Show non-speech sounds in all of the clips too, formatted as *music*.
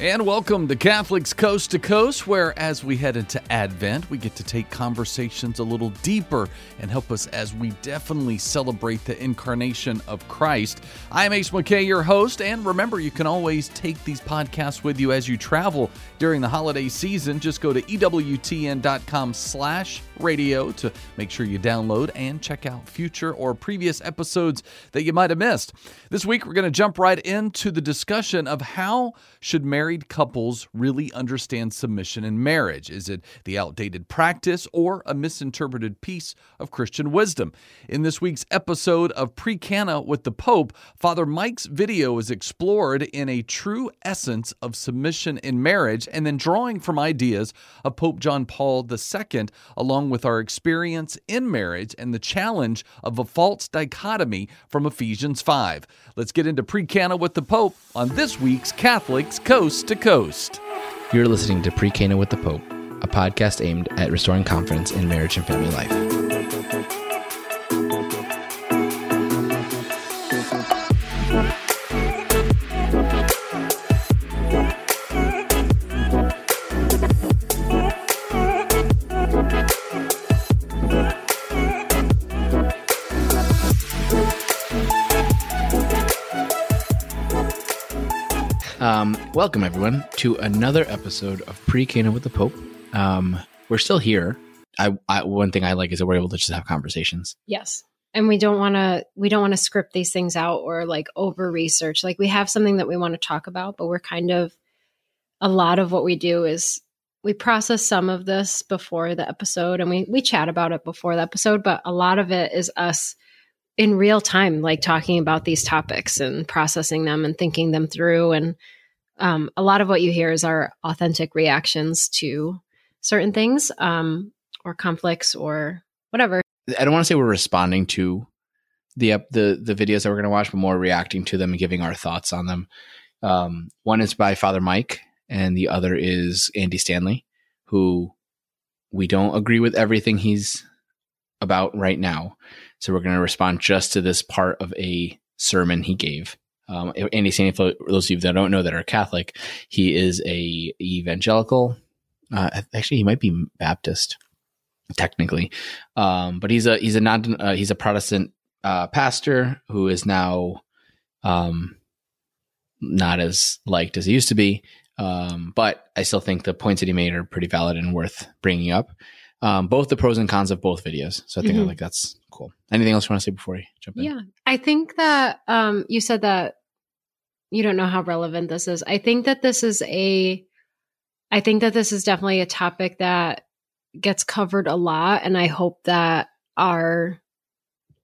And welcome to Catholics Coast to Coast, where as we head into Advent, we get to take conversations a little deeper and help us as we definitely celebrate the incarnation of Christ. I'm Ace McKay, your host, and remember, you can always take these podcasts with you as you travel during the holiday season. Just go to EWTN.com slash radio to make sure you download and check out future or previous episodes that you might have missed. This week, we're going to jump right into the discussion of how should married couples really understand submission in marriage? Is it the outdated practice or a misinterpreted piece of Christian wisdom? In this week's episode of Pre Cana with the Pope, Father Mike's video is explored in a true essence of submission in marriage and then drawing from ideas of Pope John Paul II along with our experience in marriage and the challenge of a false dichotomy from Ephesians 5. Let's get into Pre Cana with the Pope on this week's Catholics Coast to Coast. You're listening to Pre Cana with the Pope, a podcast aimed at restoring confidence in marriage and family life. Um, welcome everyone to another episode of Pre Cana with the Pope. Um, we're still here. I, I one thing I like is that we're able to just have conversations. Yes. And we don't want to we don't want to script these things out or like over research. Like we have something that we want to talk about, but we're kind of a lot of what we do is we process some of this before the episode and we we chat about it before the episode, but a lot of it is us in real time like talking about these topics and processing them and thinking them through and um, a lot of what you hear is our authentic reactions to certain things um, or conflicts or whatever I don't want to say we're responding to the the the videos that we're going to watch, but more reacting to them and giving our thoughts on them. Um, one is by Father Mike, and the other is Andy Stanley, who we don't agree with everything he's about right now. So we're going to respond just to this part of a sermon he gave. Um, Andy Stanley, for those of you that don't know that are Catholic, he is a evangelical. Uh, actually, he might be Baptist technically. Um, but he's a he's a non uh, he's a Protestant uh, pastor who is now um, not as liked as he used to be. Um, but I still think the points that he made are pretty valid and worth bringing up. Um, both the pros and cons of both videos. So I think Mhm. I like that's cool. Anything else you want to say before we jump in? Yeah. I think that um, you said that you don't know how relevant this is. I think that this is a, I think that this is definitely a topic that gets covered a lot. And I hope that our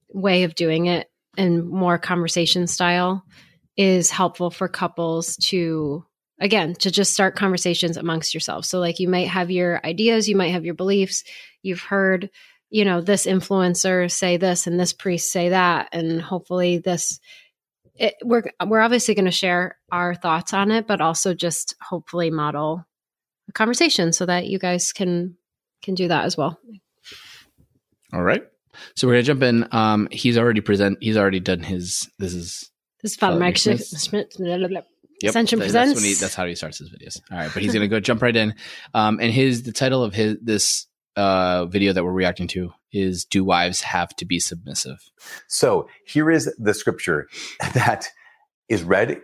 way of doing it and more conversation style is helpful for couples to, again, to just start conversations amongst yourselves. So, like, you might have your ideas, you might have your beliefs, you've heard you know this influencer say this and this priest say that and hopefully this it, we're we're obviously going to share our thoughts on it but also just hopefully model a conversation so that you guys can can do that as well All right. So we're gonna jump in. Um, he's already present. He's already done his. This is this is Father Father Mike Schmitz. Yep, Ascension that- presents. That's, when he, that's how he starts his videos. All right, but he's gonna go jump right in. Um, and his the title of his this uh video that we're reacting to is "Do Wives Have to Be Submissive?" So here is the scripture *laughs* that is read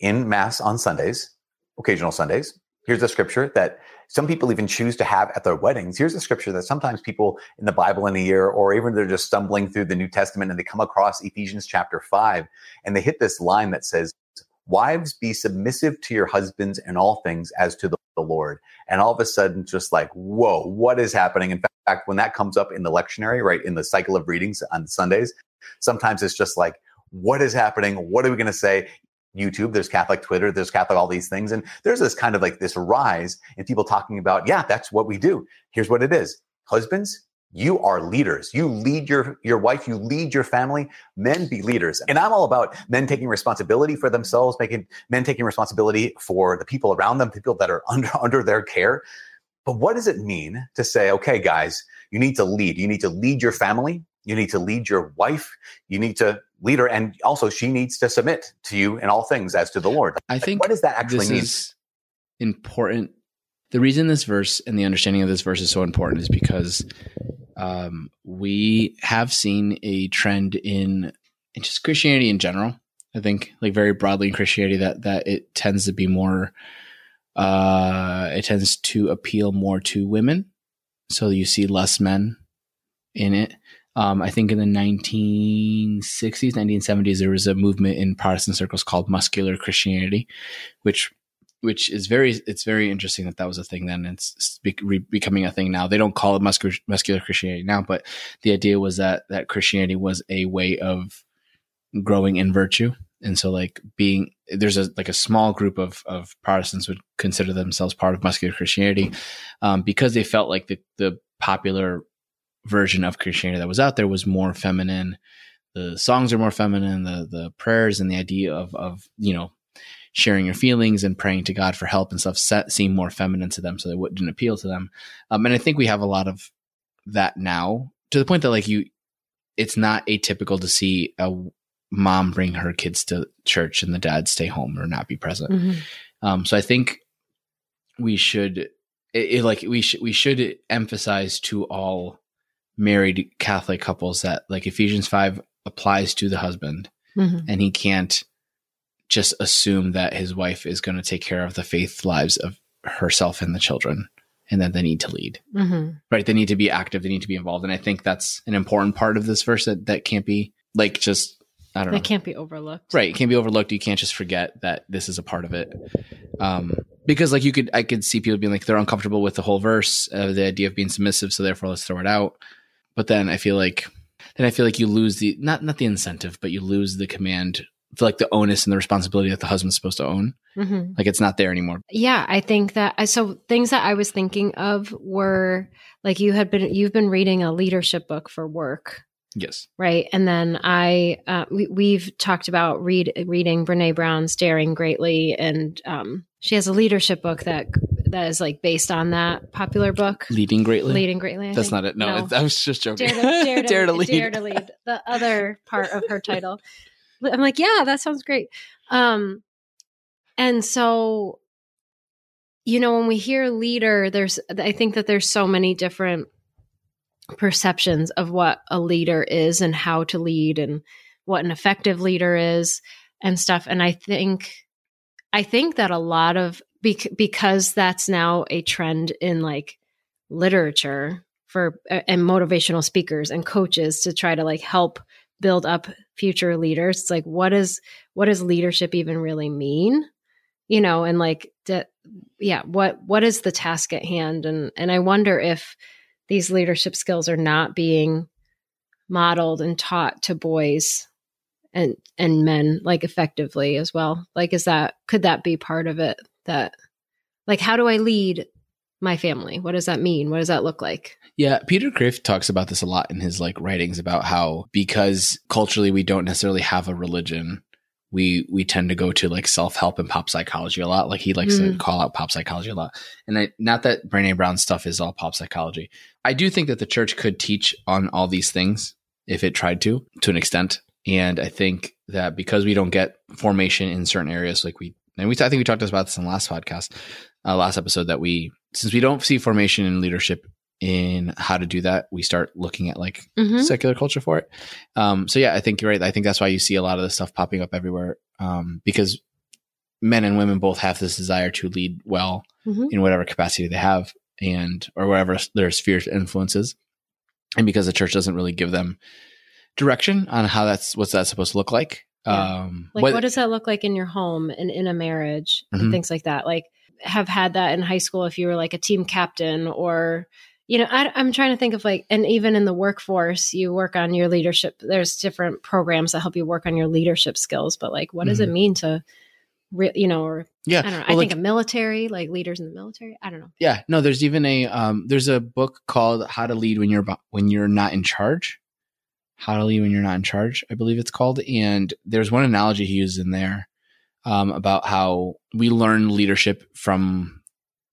in Mass on Sundays, occasional Sundays. Here's the scripture that some people even choose to have at their weddings. Here's the scripture that sometimes people in the Bible in a year, or even they're just stumbling through the New Testament and they come across Ephesians chapter five and they hit this line that says, Wives, be submissive to your husbands in all things as to the, the Lord. And all of a sudden, just like, whoa, what is happening? In fact, when that comes up in the lectionary, right, in the cycle of readings on Sundays, sometimes it's just like, what is happening? What are we going to say? YouTube, there's Catholic Twitter, there's Catholic all these things. And there's this kind of like this rise in people talking about, yeah, that's what we do. Here's what it is. Husbands, you are leaders. You lead your, your wife, you lead your family. Men be leaders. And I'm all about men taking responsibility for themselves, making men taking responsibility for the people around them, people that are under, *laughs* under their care. But what does it mean to say, okay, guys, you need to lead. You need to lead your family. You need to lead your wife. You need to lead her. And also, she needs to submit to you in all things as to the Lord. I think what does that actually this mean? is important. The reason this verse and the understanding of this verse is so important is because um, we have seen a trend in, in just Christianity in general. I think, like very broadly in Christianity, that that it tends to be more. Uh, it tends to appeal more to women, so you see less men in it. Um, I think in the 1960s, 1970s, there was a movement in Protestant circles called muscular Christianity, which which is very it's very interesting that that was a thing then. It's be- becoming a thing now. They don't call it muscular, muscular Christianity now, but the idea was that that Christianity was a way of growing in virtue. And so like being there's a like a small group of of Protestants would consider themselves part of muscular Christianity um, because they felt like the the popular version of Christianity that was out there was more feminine. The songs are more feminine. The the prayers and the idea of of you know sharing your feelings and praying to God for help and stuff set, seem more feminine to them, so they wouldn't appeal to them. Um, and I think we have a lot of that now to the point that like you, it's not atypical to see a mom bring her kids to church and the dad stay home or not be present. Mm-hmm. Um, so I think we should, it, it, like we should we should emphasize to all married Catholic couples that like Ephesians five applies to the husband, mm-hmm. and he can't just assume that his wife is going to take care of the faith lives of herself and the children and that they need to lead. Mm-hmm. right they need to be active they need to be involved and i think that's an important part of this verse that, that can't be like just i don't that know. can't be overlooked. Right it can't be overlooked you can't just forget that this is a part of it. Um because like you could i could see people being like they're uncomfortable with the whole verse uh, the idea of being submissive so therefore let's throw it out. But then i feel like then i feel like you lose the not not the incentive but you lose the command like the onus and the responsibility that the husband's supposed to own. Mm-hmm. Like it's not there anymore. Yeah, I think that so things that I was thinking of were like you had been you've been reading a leadership book for work. Yes. Right. And then I uh, we, have talked about read reading Brene Brown's Daring Greatly and um, she has a leadership book that that is like based on that popular book. Leading Greatly. Leading Greatly. I That's think. not it. No, no. I was just joking. Dare to, dare *laughs* to, dare to lead. Dare to lead. The other part of her title. *laughs* I'm like, yeah, that sounds great. Um, and so, you know, when we hear leader, there's, I think that there's so many different perceptions of what a leader is and how to lead and what an effective leader is and stuff. And I think, I think that a lot of, because that's now a trend in like literature for, and motivational speakers and coaches to try to like help build up future leaders. It's like what is what does leadership even really mean? You know and like to, yeah what what is the task at hand? And and i wonder if these leadership skills are not being modeled and taught to boys and and men like effectively as well. Like is that could that be part of it that like how do i lead my family what does that mean what does that look like yeah, Peter Kreeft talks about this a lot in his like writings about how because culturally we don't necessarily have a religion, we we tend to go to like self help and pop psychology a lot. Like he likes mm. to call out pop psychology a lot. And I, not that Brene Brown stuff is all pop psychology. I do think that the church could teach on all these things if it tried to, to an extent. And I think that because we don't get formation in certain areas, like we and we I think we talked about this in the last podcast, uh, last episode that we since we don't see formation in leadership in how to do that, we start looking at like mm-hmm. secular culture for it. Um, so yeah, I think you're right. I think that's why you see a lot of this stuff popping up everywhere um, because men and women both have this desire to lead well mm-hmm. in whatever capacity they have and or whatever their sphere influences. And because the church doesn't really give them direction on how that's what's that supposed to look like. Yeah. Um, like what, what, does that look like in your home and in a marriage mm-hmm. and things like that? Like have had that in high school if you were like a team captain or you know I, am trying to think of like and even in the workforce you work on your leadership there's different programs that help you work on your leadership skills but like what mm-hmm. does it mm-hmm. mean to re- you know or yeah i don't know well, i like, think a military like leaders in the military i don't know yeah no there's even a um there's a book called how to lead when you're when you're not in charge how to lead when you're not in charge i believe it's called and there's one analogy he used in there um, about how we learn leadership from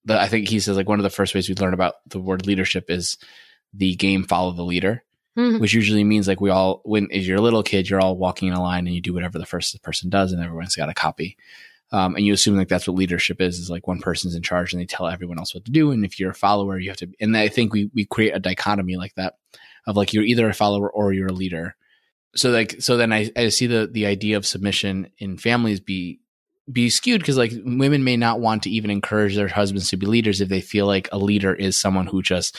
the, I think he says like one of the first ways we learn about the word leadership is the game follow the leader, mm-hmm. which usually means like we all when as you're a little kid, you're all walking in a line and you do whatever the first person does, and everyone's got a copy. Um, and you assume like that's what leadership is, is like one person's in charge and they tell everyone else what to do. And if you're a follower, you have to, and I think we, we create a dichotomy like that of like, you're either a follower or you're a leader. So like, so then I, I see the, the idea of submission in families be, be skewed because like women may not want to even encourage their husbands to be leaders if they feel like a leader is someone who just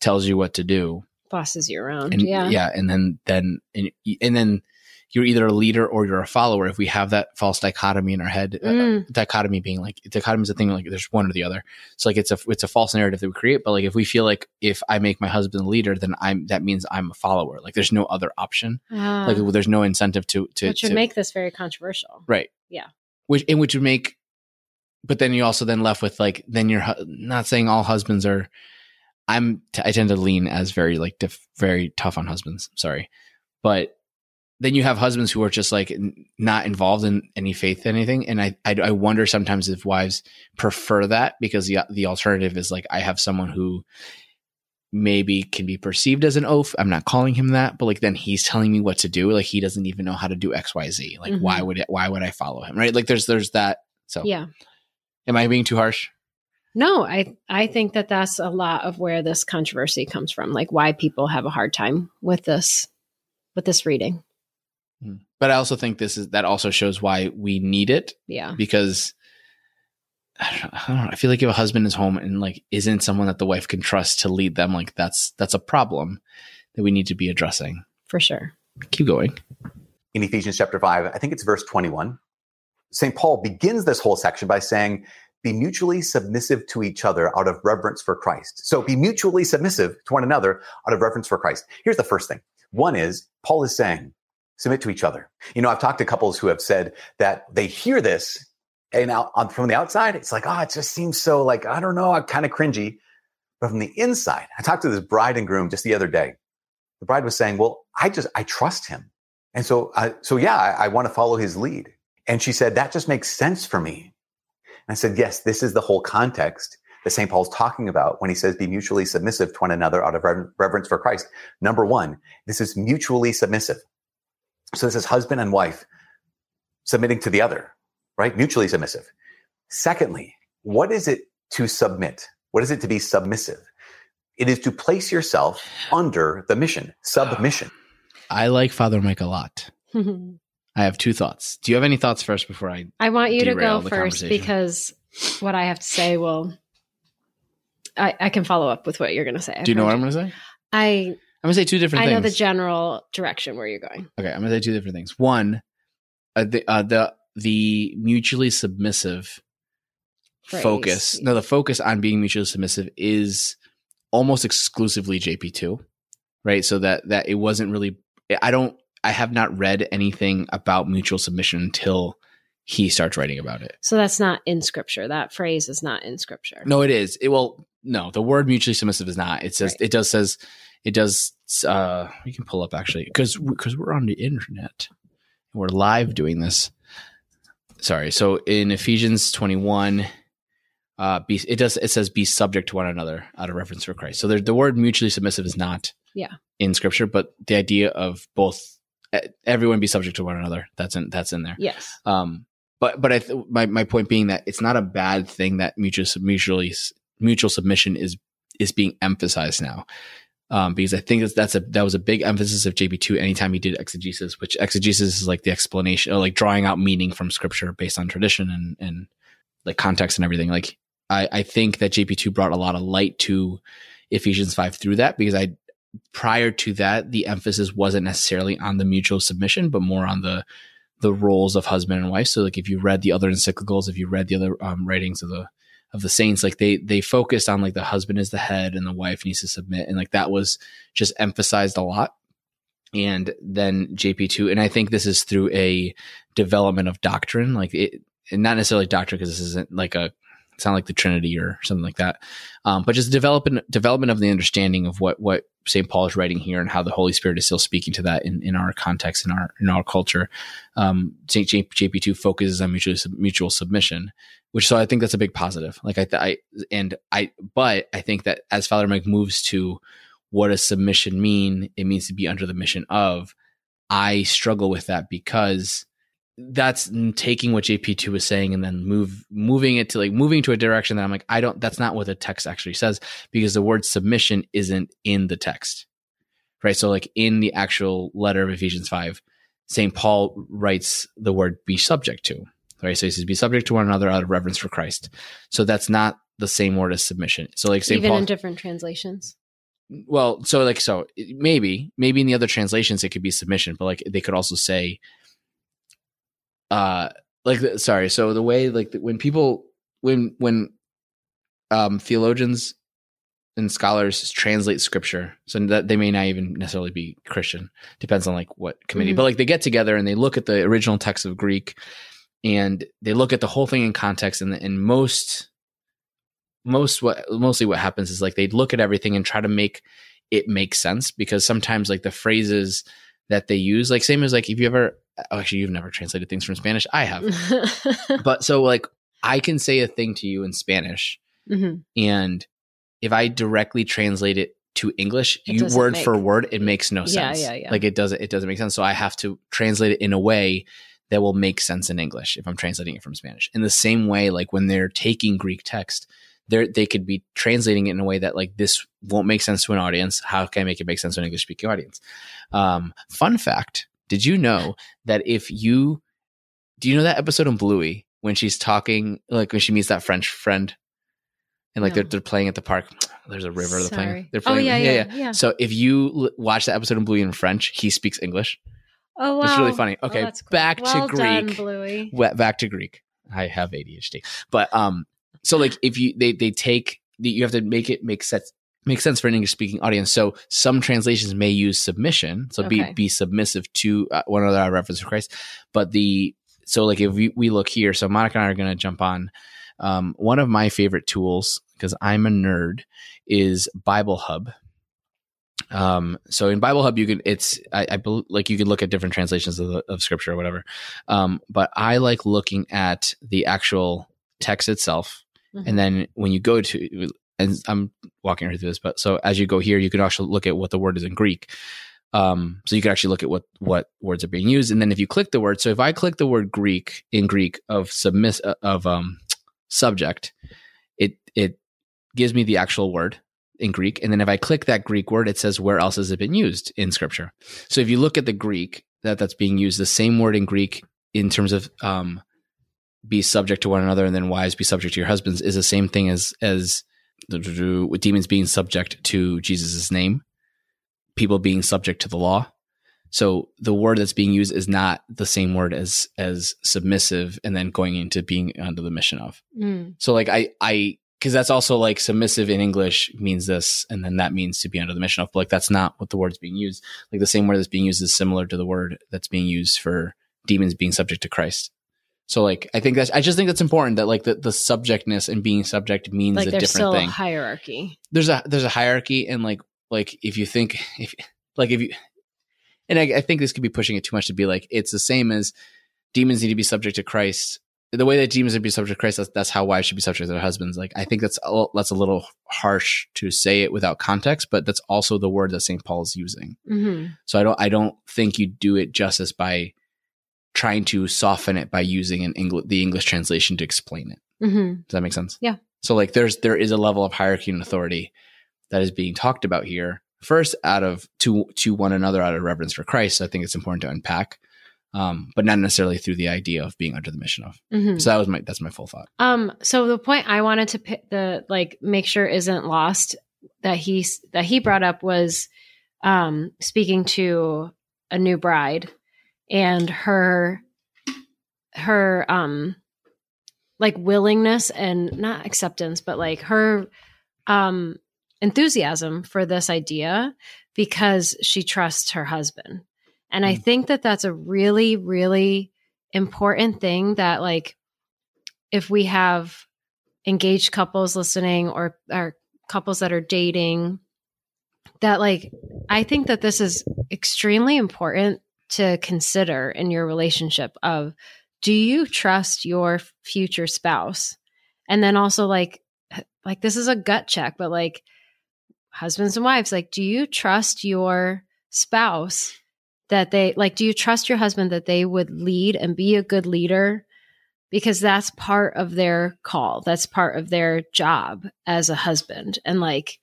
tells you what to do Bosses you around. and yeah. yeah and then then and, and then you're either a leader or you're a follower if we have that false dichotomy in our head uh, Mm. dichotomy being like dichotomy is a thing like there's one or the other so like it's a it's a false narrative that we create but like if we feel like if i make my husband the leader then i'm that means i'm a follower like there's no other option Ah, like there's no incentive to to, which would to make this very controversial. right Yeah. Which and which would make but then you also then left with like then you're not saying all husbands are i'm t- i tend to lean as very like very tough on husbands sorry. But then you have husbands who are just like n- not involved in any faith anything and I, I i wonder sometimes if wives prefer that because the the alternative is like i have someone who maybe can be perceived as an oaf i'm not calling him that but like then he's telling me what to do like he doesn't even know how to do xyz like Mhm. why would it why would i follow him right like there's there's that so Yeah. am i being too harsh No, I I think that that's a lot of where this controversy comes from, like why people have a hard time with this with this reading. but i also think this is that also shows why we need it Yeah. because I don't, know, I don't know. I feel like if a husband is home and like isn't someone that the wife can trust to lead them, like that's that's a problem that we need to be addressing. For sure. Keep going. in Ephesians chapter 5, I think it's verse 21. St. Paul begins this whole section by saying, Be mutually submissive to each other out of reverence for Christ. So be mutually submissive to one another out of reverence for Christ. Here's the first thing one is, Paul is saying, submit to each other. You know, I've talked to couples who have said that they hear this and out on, from the outside, it's like, oh, it just seems so like, I don't know, kind of cringy. But from the inside, I talked to this bride and groom just the other day. The bride was saying, well, I just, I trust him. And so, uh, so yeah, I, I want to follow his lead. And she said, that just makes sense for me. And I said, yes, this is the whole context that St. Paul's talking about when he says, be mutually submissive to one another out of rever- reverence for Christ. Number one, this is mutually submissive. So this is husband and wife submitting to the other, right? Mutually submissive. Secondly, what is it to submit? What is it to be submissive? It is to place yourself under the mission, submission. I like Father Mike a lot. I *laughs* I have two thoughts. Do you have any thoughts first before I? I want you to go first because what I have to say will I, I can follow up with what you're gonna say. Do you know what I'm going to say? I I'm going to say two different I things. know the general direction where you're going. Okay, I'm going to say two different things. One, uh, the uh, the the mutually submissive Phrase. focus. No, the focus on being mutually submissive is almost exclusively JP2, right? So that that it wasn't really. I don't. I have not read anything about mutual submission until he starts writing about it. So that's not in scripture. That phrase is not in scripture. No, it is. It well, no, the word mutually submissive is not. It says Right. it does says it does. Uh, we can pull up actually because because we're on the internet. We're live doing this. Sorry. So in Ephesians twenty one, uh, be it does it says be subject to one another out of reference for Christ. So there, the word mutually submissive is not Yeah. in Scripture, but the idea of both everyone be subject to one another that's in that's in there. Yes. Um, but but I th- my my point being that it's not a bad thing that mutual mutually mutual submission is is being emphasized now. Um, because I think that's, a that was a big emphasis of JP two anytime he did exegesis, which exegesis is like the explanation, like drawing out meaning from scripture based on tradition and and like context and everything. Like I I think that JP two brought a lot of light to Ephesians five through that because I prior to that the emphasis wasn't necessarily on the mutual submission, but more on the the roles of husband and wife. So like if you read the other encyclicals, if you read the other um, writings of the of the saints, like they they focused on like the husband is the head and the wife needs to submit, and like that was just emphasized a lot. And then JP two, and I think this is through a development of doctrine, like it, and not necessarily doctrine because this isn't like a not like the Trinity or something like that, um, but just development development of the understanding of what what St. Paul is writing here and how the Holy Spirit is still speaking to that in, in our context in our in our culture. Um, St. JP two focuses on mutual mutual submission, which so I think that's a big positive. Like I, I and I, but I think that as Father Mike moves to what does submission mean, it means to be under the mission of. I struggle with that because that's taking what JP2 was saying and then move moving it to like moving to a direction that I'm like, I don't that's not what the text actually says because the word submission isn't in the text. Right. So like in the actual letter of Ephesians 5, St. Paul writes the word be subject to. Right. So he says be subject to one another out of reverence for Christ. So that's not the same word as submission. So like St. Even Paul in different translations. well, so like so maybe maybe in the other translations it could be submission, but like they could also say uh like the- sorry, so the way like the- when people when when um theologians and scholars translate scripture so that they may not even necessarily be christian depends on like what committee Mhm. but like they get together and they look at the original text of greek and they look at the whole thing in context and and most most what mostly what happens is like they look at everything and try to make it make sense because sometimes like the phrases that they use like same as like if you ever oh, actually you've never translated things from spanish i have *laughs* but so like i can say a thing to you in spanish Mhm. and if I directly translate it to English, you word make- for word, it makes no Yeah, sense. yeah, yeah. Like it doesn't it doesn't make sense. So I have to translate it in a way that will make sense in English if I'm translating it from Spanish. In the same way, like when they're taking Greek text, they they could be translating it in a way that like this won't make sense to an audience. How can I make it make sense to an English speaking audience? Um, fun fact: Did you know that if you do you know that episode on Bluey when she's talking like when she meets that French friend and like they're they're playing at the park. *sniffs* There's a river. They're playing. They're Oh playing. yeah, yeah, yeah. So if you l- watch the episode of Bluey in French, he speaks English. Oh wow, It's really funny. Oh, Okay, that's cool. back well to Done, Greek. Bluey. Back to Greek. I have ADHD, but um, so like if you they they take you have to make it make sense make sense for an English speaking audience. So some translations may use submission, so Okay. be be submissive to uh, one another of reference to Christ. But the so like if we, we look here, so Monica and I are going to jump on. Um, one of my favorite tools because I'm a nerd is Bible Hub. Um, so in Bible Hub, you can it's I, I like you can look at different translations of, the, of scripture or whatever. Um, but I like looking at the actual text itself, and then when you go to and I'm walking through this, but so as you go here, you can actually look at what the word is in Greek. Um, so you can actually look at what what words are being used, and then if you click the word, so if I click the word Greek in Greek of submiss uh, of um subject, it it gives me the actual word in Greek, and then if I click that Greek word, it says where else has it been used in Scripture. So if you look at the Greek that that's being used, the same word in Greek in terms of um be subject to one another, and then wives be subject to your husbands is the same thing as as with demons being subject to Jesus' name, people being subject to the law. So the word that's being used is not the same word as as submissive and then going into being under the mission of. Mm. So like I I because that's also like submissive in English means this, and then that means to be under the mission of. But like that's not what the word's being used. Like the same word that's being used is similar to the word that's being used for demons being subject to Christ. So like I think that's I just think that's important that like the, the subjectness and being subject means Like a different still thing a hierarchy. there's a there's a hierarchy and like like if you think *laughs* if like if you and I, I think this could be pushing it too much to be like it's the same as demons need to be subject to Christ. The way that demons need to be subject to Christ, that's, that's how wives should be subject to their husbands. Like I think that's a, little- that's a little harsh to say it without context, but that's also the word that St. Paul is using. hmm So I don't I don't think you do it justice by trying to soften it by using an English the English translation to explain it. hmm Does that make sense? Yeah. So like there's there is a level of hierarchy and authority that is being talked about here. First, out of to to one another out of reverence for Christ. I think it's important to unpack, um, but not necessarily through the idea of being under the mission of. hmm So that was my that's my full thought. Um. So the point I wanted to pi- the like make sure isn't lost that he that he brought up was um speaking to a new bride and her her um like willingness and not acceptance but like her um enthusiasm for this idea because she trusts her husband and i Mm. think that that's a really really important thing that like if we have engaged couples listening or or couples that are dating that like i think that this is extremely important to consider in your relationship of do you trust your future spouse? And then also like like this is a gut check but like husbands and wives like do you trust your spouse that they like do you trust your husband that they would lead and be a good leader? Because that's part of their call. That's part of their job as a husband. And like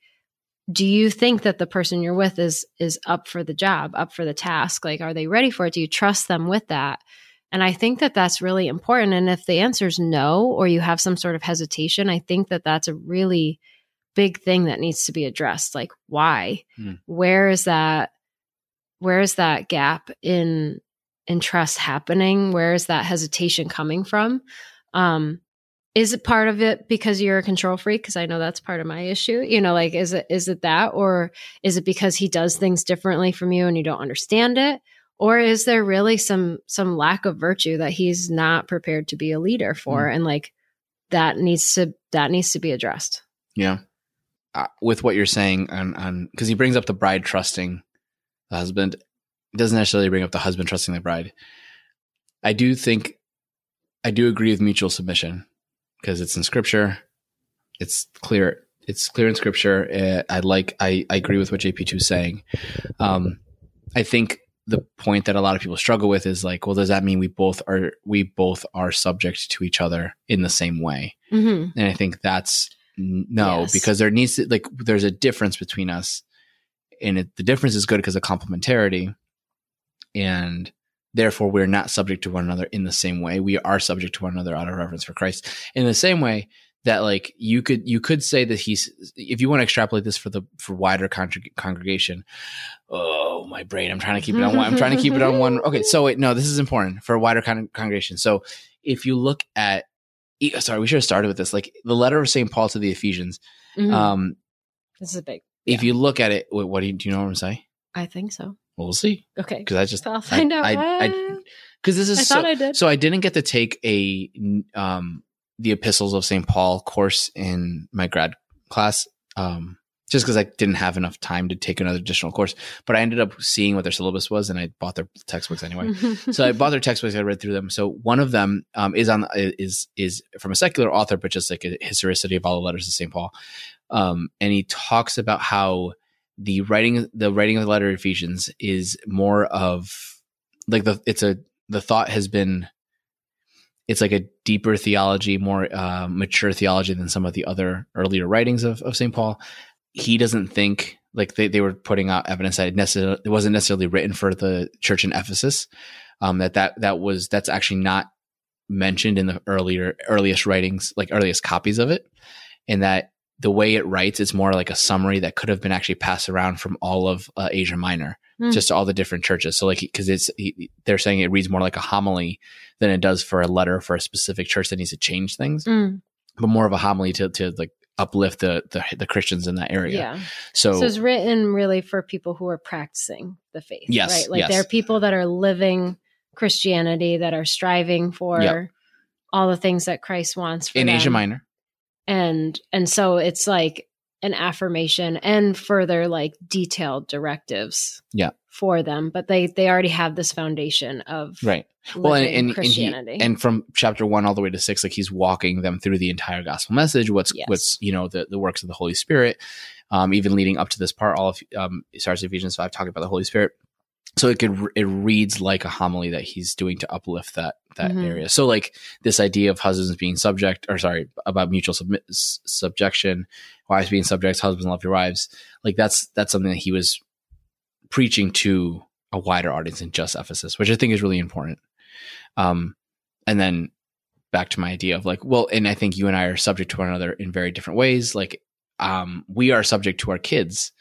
do you think that the person you're with is is up for the job up for the task? Like are they ready for it? Do you trust them with that? And i think that that's really important. And if the answer is no or you have some sort of hesitation i think that that's a really big thing that needs to be addressed. Like why? Hmm. where is that where is that gap in in trust happening? Where is that hesitation coming from? Um is it part of it because you're a control freak? Because i know that's part of my issue you know like is it is it that? Or is it because he does things differently from you and you don't understand it? Or is there really some some lack of virtue that he's not prepared to be a leader for? And like that needs to that needs to be addressed. Yeah. Uh, with what you're saying on on because he brings up the bride trusting the husband, it doesn't necessarily bring up the husband trusting the bride. I do think I do agree with mutual submission because it's in scripture. It's clear. It's clear in scripture. Uh, I like. I, I agree with what JP two is saying. Um, I think the point that a lot of people struggle with is like, well, does that mean we both are we both are subject to each other in the same way? mm-hmm. And I think that's no, Yes. because there needs to like there's a difference between us, and it, the difference is good because of complementarity, and therefore we're not subject to one another in the same way. We are subject to one another out of reverence for Christ. In the same way that like you could you could say that he's if you want to extrapolate this for the for wider congreg- congregation. Oh my brain! I'm trying to keep it on one. I'm trying to keep it on one. Okay, so wait, no, this is important for a wider con- congregation. So if you look at sorry, we should have started with this. Like the letter of St. Paul to the Ephesians. Mhm. Um, this is a big if you look at it, wait, what do you do? You know what I'm saying? I think so Well, we'll see. okay Because I just i'll find out I, I, Ah, because this is I so. thought I did. So I didn't get to take a um the epistles of St. Paul course in my grad class. Um, just because I didn't have enough time to take another additional course, but I ended up seeing what their syllabus was, and I bought their textbooks anyway. *laughs* so I bought their textbooks. I read through them. So one of them um, is on is is from a secular author, but just like a historicity of all the letters of Saint Paul. Um, and he talks about how the writing the writing of the letter of Ephesians is more of like the it's a the thought has been it's like a deeper theology, more uh, mature theology than some of the other earlier writings of, of St. Paul. He doesn't think like they, they were putting out evidence that it, it wasn't necessarily written for the church in Ephesus. Um, that that that was that's actually not mentioned in the earlier earliest writings, like earliest copies of it, and that the way it writes is more like a summary that could have been actually passed around from all of uh, Asia Minor, Hmm. just to all the different churches. So like because it's he, they're saying it reads more like a homily than it does for a letter for a specific church that needs to change things, Mm, but more of a homily to to like uplift the the, the Christians in that area. yeah. So, So, it's written really for people who are practicing the faith. Yes, Right. Like yes. there are people that are living Christianity that are striving for Yep. all the things that Christ wants for in them. Asia Minor, And and so it's like an affirmation and further like detailed directives Yeah. for them. But they they already have this foundation of right? Well, and and, and, he, and from chapter one all the way to six, like he's walking them through the entire gospel message. What's Yes. what's you know the the works of the Holy Spirit, um, even leading up to this part. All of um, starts Ephesians five talking about the Holy Spirit. So it could it reads like a homily that he's doing to uplift that that Mhm. area. So like this idea of husbands being subject, or sorry, about mutual subjection, wives being subjects, husbands love your wives. Like that's that's something that he was preaching to a wider audience than just Ephesus, which I think is really important. Um, and then back to my idea of like, well, and I think you and I are subject to one another in very different ways. Like, um, we are subject to our kids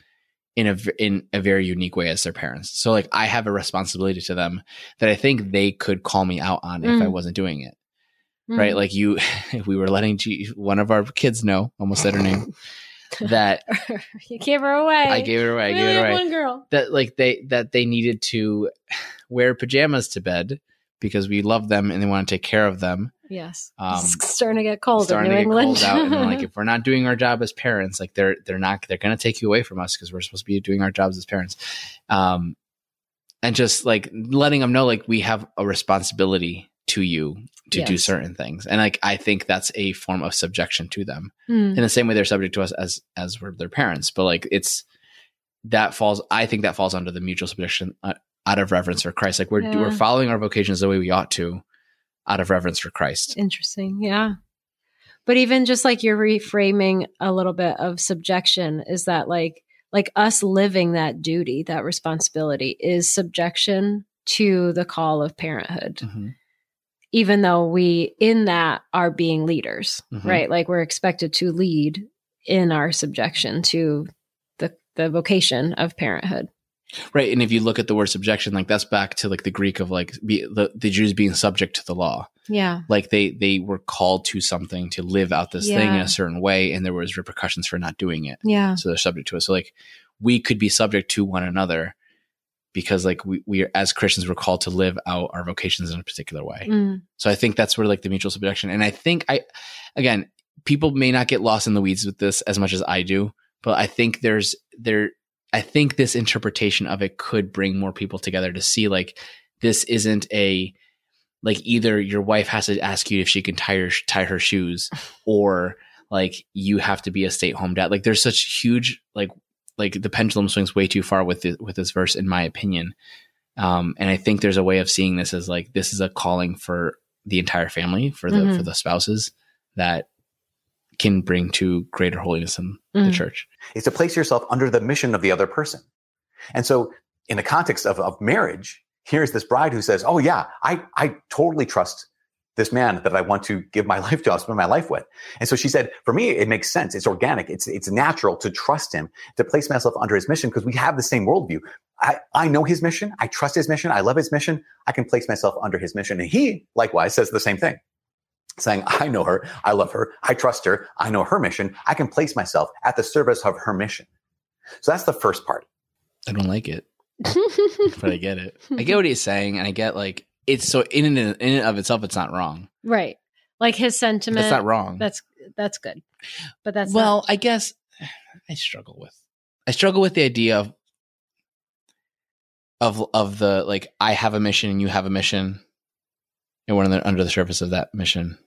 in a in a very unique way as their parents. So like, I have a responsibility to them that I think they could call me out on if I Mm. wasn't doing it. Mm. Right? Like you, if *laughs* we were letting G- one of our kids know, almost said her name, *laughs* that *laughs* you gave her away. I gave it away. I gave it away One girl. that like they that they needed to wear pajamas to bed because we love them and they want to take care of them. Yes. Um, it's *laughs* starting to get cold starting in New England. cold out, and like *laughs* if we're not doing our job as parents, like they're they're not they're going to take you away from us because we're supposed to be doing our jobs as parents. Um, and just like letting them know like we have a responsibility to you to do certain things, and like I think that's a form of subjection to them Hmm. in the same way they're subject to us as as we're their parents but like it's that falls i think that falls under the mutual subjection uh, out of reverence for Christ. Like we're Yeah. we're following our vocations the way we ought to, out of reverence for Christ. Interesting. Yeah. But even just like you're reframing a little bit of subjection is that like like us living that duty, that responsibility is subjection to the call of parenthood. Mhm. Even though we in that are being leaders, Mhm. right? Like we're expected to lead in our subjection to the the vocation of parenthood. Right, and if you look at the word subjection, like that's back to like the Greek of like be, the the Jews being subject to the law. Yeah. Like they they were called to something to live out this thing in a certain way, and there was repercussions for not doing it. Yeah. so they're subject to it. So like we could be subject to one another because like we, we are, as Christians we're called to live out our vocations in a particular way. Mm. So I think that's where like the mutual subjection. And I think I again, people may not get lost in the weeds with this as much as I do, but I think there's there I think this interpretation of it could bring more people together to see like this isn't a like either your wife has to ask you if she can tie her tie her shoes *laughs* or like you have to be a stay at home dad. Like there's such huge like like the pendulum swings way too far with this, with this verse in my opinion. Um, and I think there's a way of seeing this as like this is a calling for the entire family for the Mhm. for the spouses that can bring to greater holiness in the Mhm. church. is to place yourself under the mission of the other person. And so, in the context of, of marriage, here's this bride who says, Oh, yeah, I, I totally trust this man that I want to give my *laughs* life to, I'll spend my life with. And so she said, For me, it makes sense. It's organic. It's, it's natural to trust him, to place myself under his mission because we have the same worldview. I, I know his mission. I trust his mission. I love his mission. I can place myself under his mission. And he likewise says the same thing saying, I know her, I love her, I trust her, I know her mission, I can place myself at the service of her mission. So that's the first part. I don't like it, *laughs* but I get it. I get what he's saying, and I get like it's so in and in and of itself, it's not wrong. right. Like his sentiment. That's not wrong. That's that's good. But that's well, not- I guess *sighs* I struggle with. I struggle with the idea of of of the like I have a mission and you have a mission, and we're under, under the surface of that mission.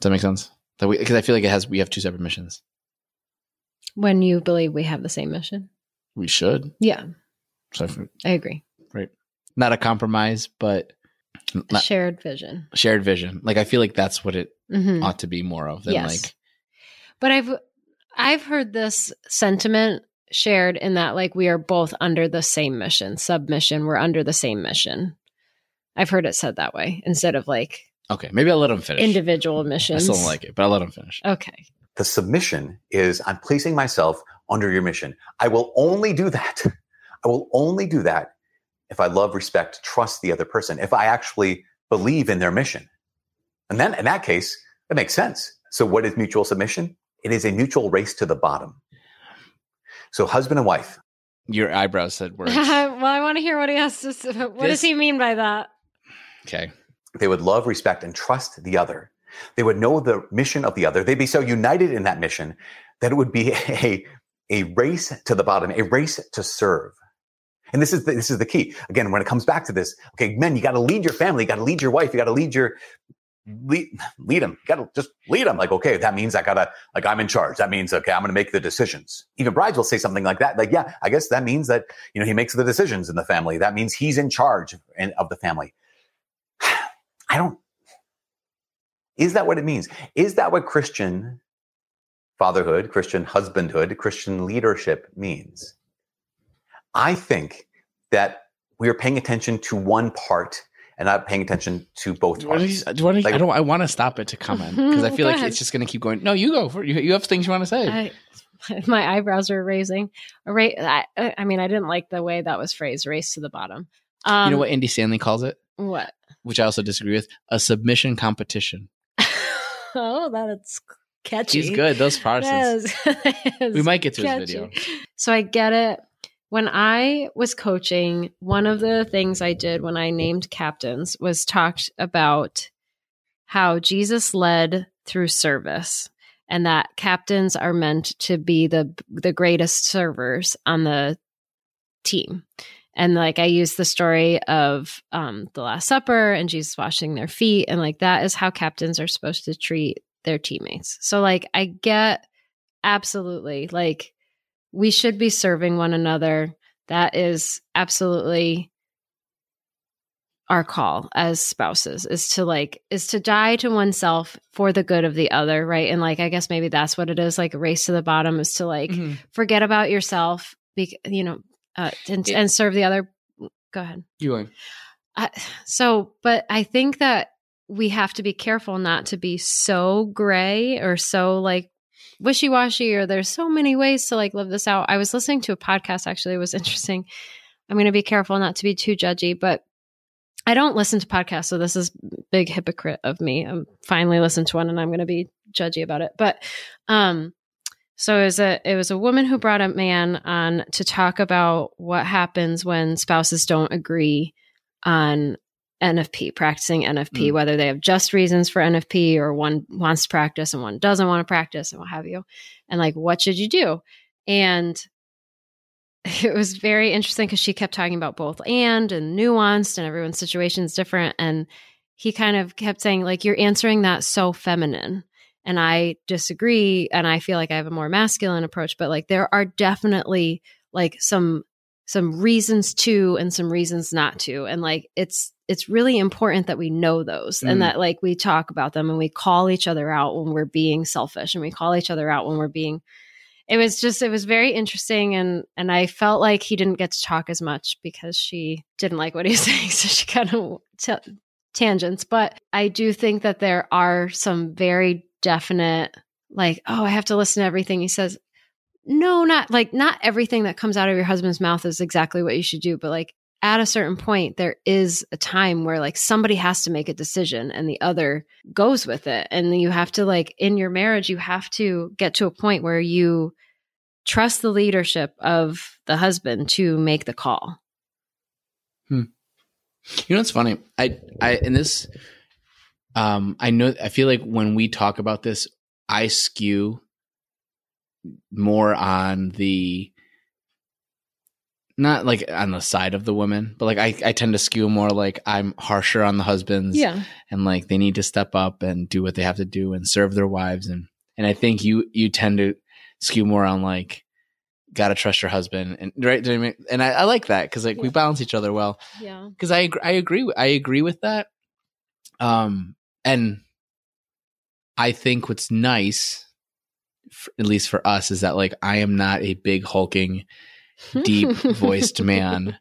Does that make sense? That we because I feel like it has we have two separate missions. when you believe we have the same mission. We should. Yeah, So if- I agree. Right. Not a compromise, but not Shared vision. shared vision. Like I feel like that's what it Mhm. ought to be more of than Yes. like But I've I've heard this sentiment shared in that like we are both under the same mission, submission. We're under the same mission. I've heard it said that way instead of like okay, maybe I'll let him finish. individual mission. I still don't like it, but I'll let him finish. Okay. The submission is I'm placing myself under your mission. I will only do that. *laughs* I will only do that if I love, respect, trust the other person, if I actually believe in their mission. And then in that case, it makes sense. So what is mutual submission? It is a mutual race to the bottom. So husband and wife, Your eyebrows said words. *laughs* well, I want to hear what he has to say. What This- does he mean by that? okay. They would love, respect, and trust the other. They would know the mission of the other. They'd be so united in that mission that it would be *laughs* a, a race to the bottom, a race to serve. And this is the, this is the key. Again, when it comes back to this, okay, men, you got to lead your family, you got to lead your wife, you got to lead your lead, lead them. You got to just lead them. Like, okay, that means I gotta like I'm in charge. That means okay, I'm to make the decisions. Even brides will say something like that. Like, yeah, I guess that means that you know he makes the decisions in the family. That means he's in charge of the family. I don't. Is that what it means? Is that what Christian fatherhood, Christian husbandhood, Christian leadership means? I think that we are paying attention to one part and not paying attention to both Do you wanna- parts. do you wanna- Like- I don't. I want to stop it to comment because I *laughs* feel like ahead. it's just going to keep going. No, you go. For, you, you have things you want to say. I, *laughs* my eyebrows are raising. Ra- I, I mean, I didn't like the way that was phrased. Race to the bottom. Um, you know what Andy Stanley calls it, What? Which I also disagree with: a submission competition. *laughs* oh, that's catchy. He's good. Those Protestants. *laughs* We might get to his catchy. video. So I get it. When I was coaching, one of the things I did when I named captains was talked about how Jesus led through service and that captains are meant to be the the greatest servers on the team. And like I use the story of um, the Last Supper and Jesus washing their feet, and like that is how captains are supposed to treat their teammates. So like I get absolutely like we should be serving one another. that is absolutely our call as spouses is to like is to die to oneself for the good of the other right and like i guess maybe that's what it is like a race to the bottom is to like Mhm. forget about yourself be, you know uh, and, It- and serve the other go ahead. You going? I, so but i think that we have to be careful not to be so gray or so like wishy-washy or there's so many ways to like live this out. I was listening to a podcast actually it was interesting. I'm going to be careful not to be too judgy but i don't listen to podcasts so this is big hypocrite of me. I'm finally listened to one and i'm going to be judgy about it. But um so it was a it was a woman who brought a man on to talk about what happens when spouses don't agree on NFP, practicing NFP, Mm. whether they have just reasons for NFP or one wants to practice and one doesn't want to practice and what have you. And like, what should you do? And *laughs* it was very interesting because she kept talking about both and and nuanced and everyone's situation is different. And he kind of kept saying, like, you're answering that so feminine. And I disagree. And I feel like I have a more masculine approach, but like there are definitely like some some reasons to and some reasons not to and like it's it's really important that we know those Mm. and that like we talk about them and we call each other out when we're being selfish and we call each other out when we're being it was just it was very interesting and and i felt like he didn't get to talk as much because she didn't like what he was *laughs* saying so she kind of t- tangents but i do think that there are some very definite like oh i have to listen to everything he says. No not like not everything that comes out of your husband's mouth is exactly what you should do but like at a certain point there is a time where like somebody has to make a decision and the other goes with it and you have to like in your marriage you have to get to a point where you trust the leadership of the husband to make the call. Hmm. You know what's funny? I I in this um I know I feel like when we talk about this, I skew more on the not like on the side of the women, but like I, I tend to skew more like I'm harsher on the husbands Yeah. and like they need to step up and do what they have to do and serve their wives and and I think you you tend to skew more on like gotta trust your husband and right do you know what I mean? and I, I like that because like we balance each other well yeah because I agree, I agree I agree with that. Um, and I think what's nice, at least for us, is that like I am not a big hulking, deep voiced *laughs* man.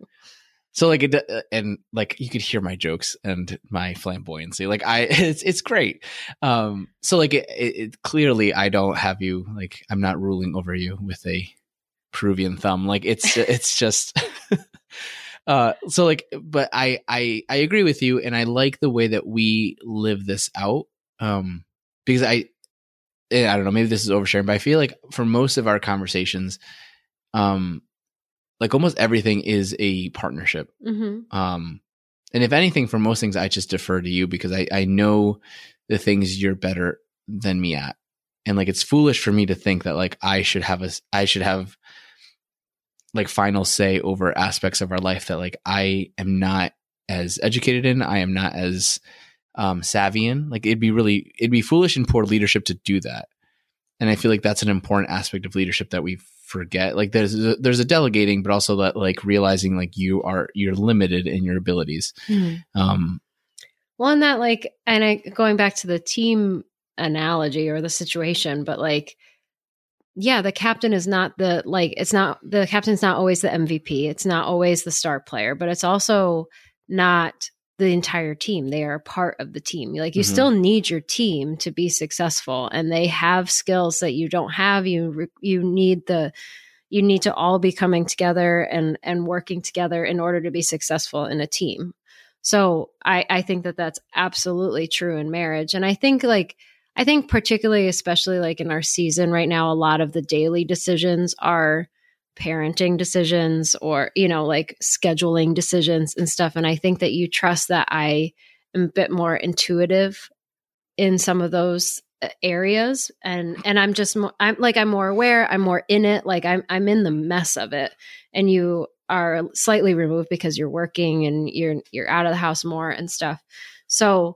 So like it, uh, and like you could hear my jokes and my flamboyancy. Like I, *laughs* it's it's great. Um, so like it, it, it clearly I don't have you like I'm not ruling over you with a Peruvian thumb. Like it's it's just. *laughs* uh so like but i i i agree with you and i like the way that we live this out um because i eh, i don't know maybe this is oversharing but i feel like for most of our conversations um like almost everything is a partnership. Hmm um and if anything for most things i just defer to you because i i know the things you're better than me at. And like it's foolish for me to think that like i should have a i should have like final say over aspects of our life that like i am not as educated in. I am not as um savvy in. Like it'd be really it'd be foolish and poor leadership to do that. And i feel like that's an important aspect of leadership that we forget. Like there's a, there's a delegating but also that like realizing like you are you're limited in your abilities. Um Well, and that like, and I going back to the team analogy or the situation, but like, yeah, the captain is not the like, it's not the captain's not always the MVP. It's not always the star player, but it's also not the entire team. They are a part of the team. Like, you Mhm. still need your team to be successful, and they have skills that you don't have. You you need the you need to all be coming together and and working together in order to be successful in a team. So I, I think that that's absolutely true in marriage. And I think like, I think particularly, especially like in our season right now, a lot of the daily decisions are parenting decisions or, you know, like scheduling decisions and stuff. And I think that you trust that I am a bit more intuitive in some of those uh, areas and and I'm just mo- I'm like I'm more aware I'm more in it like I'm I'm in the mess of it and you are slightly removed because you're working and you're you're out of the house more and stuff. So